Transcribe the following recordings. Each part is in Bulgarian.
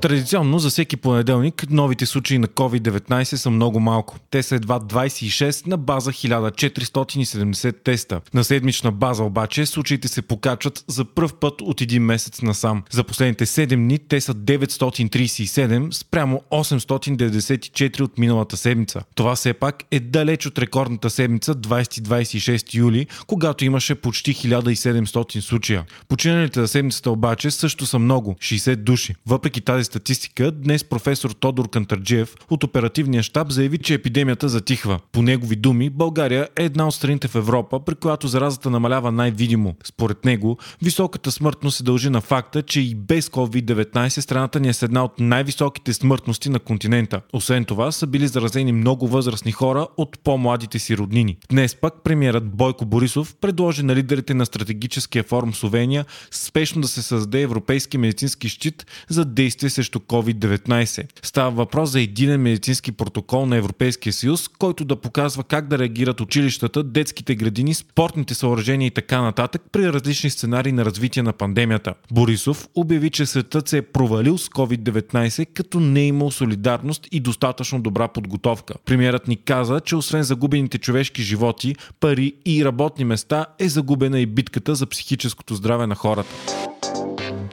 Традиционно за всеки понеделник новите случаи на COVID-19 са много малко. Те са едва 26 на база 1470 теста. На седмична база обаче случаите се покачват за пръв път от един месец насам. За последните 7 дни те са 937 спрямо 894 от миналата седмица. Това все пак е далеч от рекордната седмица 20-26 юли, когато имаше почти 1700 случая. Починалите за седмицата обаче също са много 60 души. Въпреки тази статистика, днес професор Тодор Кантарджиев от оперативния щаб заяви, че епидемията затихва. По негови думи, България е една от страните в Европа, при която заразата намалява най-видимо. Според него, високата смъртност се дължи на факта, че и без COVID-19 страната ни е с една от най-високите смъртности на континента. Освен това, са били заразени много възрастни хора от по-младите си роднини. Днес пак премиерът Бойко Борисов предложи на лидерите на стратегическия форум Словения спешно да се създаде европейски медицински щит за действие срещу COVID-19. Става въпрос за единен медицински протокол на Европейския съюз, който да показва как да реагират училищата, детските градини, спортните съоръжения и така нататък при различни сценарии на развитие на пандемията. Борисов обяви, че светът се е провалил с COVID-19, като не е имал солидарност и достатъчно добра подготовка. Премьерът ни каза, че освен загубените човешки животи, пари и работни места е загубена и битката за психическото здраве на хората.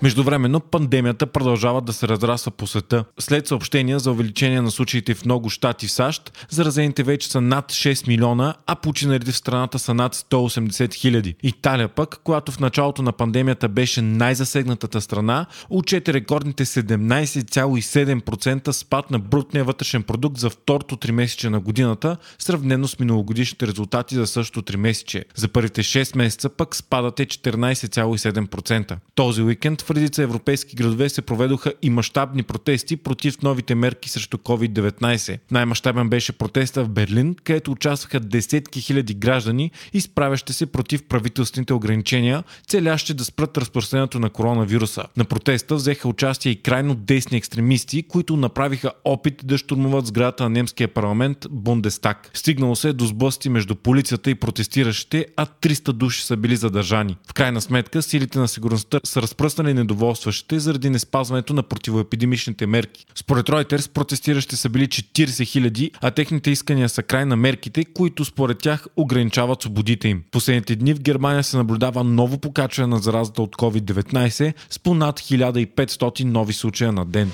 Междувременно пандемията продължава да се разрасва по света. След съобщения за увеличение на случаите в много щати в САЩ, заразените вече са над 6 милиона, а починалите в страната са над 180 хиляди. Италия пък, която в началото на пандемията беше най-засегнатата страна, отчете рекордните 17,7% спад на брутния вътрешен продукт за второто тримесечие на годината, сравнено с миналогодишните резултати за същото тримесечие. За първите 6 месеца пък спадът е 14,7%. Този уикенд в редица европейски градове се проведоха и мащабни протести против новите мерки срещу COVID-19. Най-мащабен беше протеста в Берлин, където участваха десетки хиляди граждани, изправящи се против правителствените ограничения, целящи да спрат разпространението на коронавируса. На протеста взеха участие и крайно десни екстремисти, които направиха опит да штурмуват сградата на немския парламент Бундестаг. Стигнало се до сблъсти между полицията и протестиращите, а 300 души са били задържани. В крайна сметка, силите на сигурността са разпръснали недоволстващите заради неспазването на противоепидемичните мерки. Според Reuters протестиращи са били 40 хиляди, а техните искания са край на мерките, които според тях ограничават свободите им. Последните дни в Германия се наблюдава ново покачване на заразата от COVID-19 с понад 1500 нови случая на ден.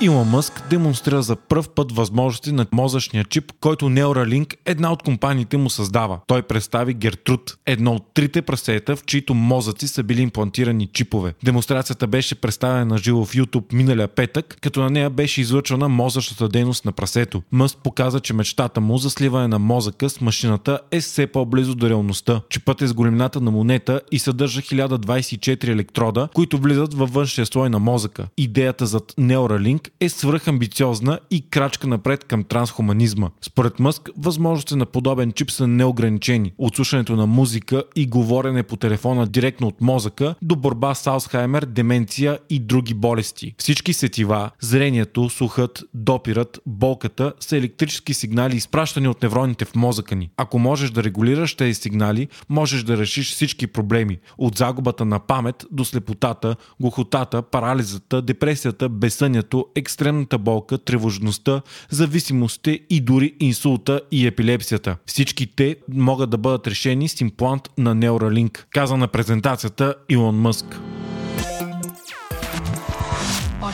Илон Мъск демонстрира за пръв път възможности на мозъчния чип, който Neuralink, една от компаниите му създава. Той представи Гертруд, едно от трите прасета, в чието мозъци са били имплантирани чипове. Демонстрацията беше представена на живо в YouTube миналия петък, като на нея беше излъчвана мозъчната дейност на прасето. Мъск показа, че мечтата му за сливане на мозъка с машината е все по-близо до реалността. Чипът е с големината на монета и съдържа 1024 електрода, които влизат във външния слой на мозъка. Идеята зад Neuralink е свръхамбициозна и крачка напред към трансхуманизма. Според Мъск, възможностите на подобен чип са неограничени. От на музика и говорене по телефона директно от мозъка до борба с Алцхаймер, деменция и други болести. Всички сетива, зрението, слухът, допирът, болката са електрически сигнали, изпращани от невроните в мозъка ни. Ако можеш да регулираш тези сигнали, можеш да решиш всички проблеми. От загубата на памет до слепотата, глухотата, парализата, депресията, безсънието, екстремната болка, тревожността, зависимостта и дори инсулта и епилепсията. Всички те могат да бъдат решени с имплант на Neuralink, каза на презентацията Илон Мъск.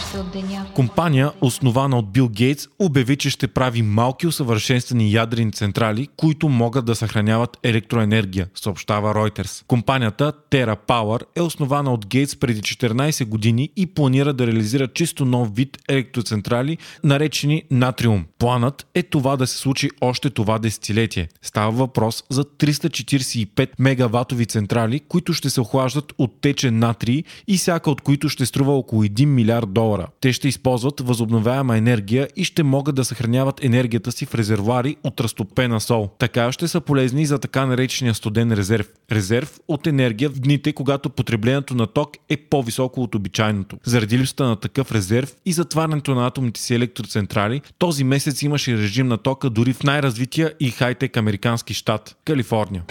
Още от деня. Компания, основана от Бил Гейтс, обяви, че ще прави малки усъвършенствани ядрени централи, които могат да съхраняват електроенергия, съобщава Reuters. Компанията Terra Power е основана от Гейтс преди 14 години и планира да реализира чисто нов вид електроцентрали, наречени Натриум. Планът е това да се случи още това десетилетие. Става въпрос за 345 мегаватови централи, които ще се охлаждат от течен натрий и всяка от които ще струва около 1 милиард долара. Долара. Те ще използват възобновяема енергия и ще могат да съхраняват енергията си в резервуари от разтопена сол. Така ще са полезни за така наречения студен резерв. Резерв от енергия в дните, когато потреблението на ток е по-високо от обичайното. Заради липсата на такъв резерв и затварянето на атомните си електроцентрали, този месец имаше режим на тока дори в най-развития и хай-тек американски щат – Калифорния.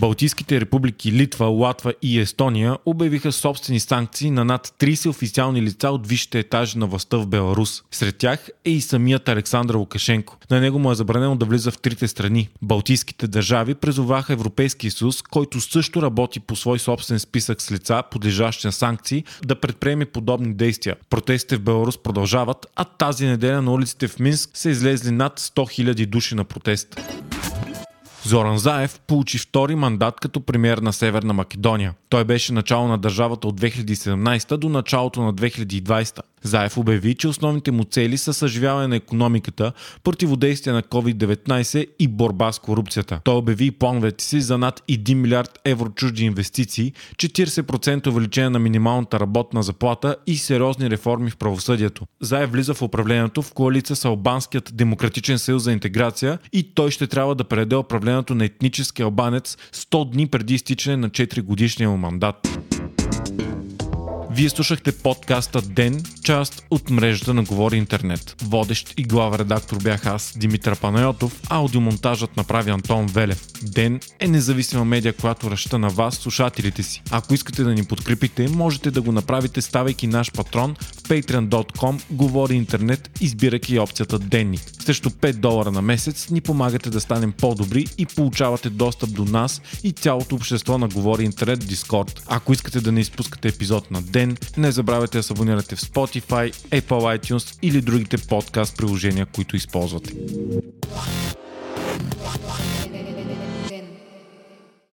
Балтийските републики Литва, Латва и Естония обявиха собствени санкции на над 30 официални лица от висшите етажи на властта в Беларус. Сред тях е и самият Александър Лукашенко. На него му е забранено да влиза в трите страни. Балтийските държави призоваха Европейския съюз, който също работи по свой собствен списък с лица, подлежащи на санкции, да предприеме подобни действия. Протестите в Беларус продължават, а тази неделя на улиците в Минск са излезли над 100 000 души на протест. Зоран Заев получи втори мандат като премьер на Северна Македония. Той беше начало на държавата от 2017 до началото на 2020. Заев обяви, че основните му цели са съживяване на економиката, противодействие на COVID-19 и борба с корупцията. Той обяви и плановете си за над 1 милиард евро чужди инвестиции, 40% увеличение на минималната работна заплата и сериозни реформи в правосъдието. Заев влиза в управлението в коалиция с Албанският демократичен съюз за интеграция и той ще трябва да предаде управлението на етнически албанец 100 дни преди изтичане на 4 годишния му мандат. Вие слушахте подкаста Ден, част от мрежата на Говори Интернет. Водещ и глава редактор бях аз, Димитър Панайотов, аудиомонтажът направи Антон Велев. Ден е независима медия, която ръща на вас, слушателите си. Ако искате да ни подкрепите, можете да го направите ставайки наш патрон в patreon.com Говори Интернет, избирайки опцията Денник. Срещу 5 долара на месец ни помагате да станем по-добри и получавате достъп до нас и цялото общество на Говори Интернет Discord. Ако искате да не изпускате епизод на ден, не забравяйте да се абонирате в Spotify, Apple iTunes или другите подкаст приложения, които използвате.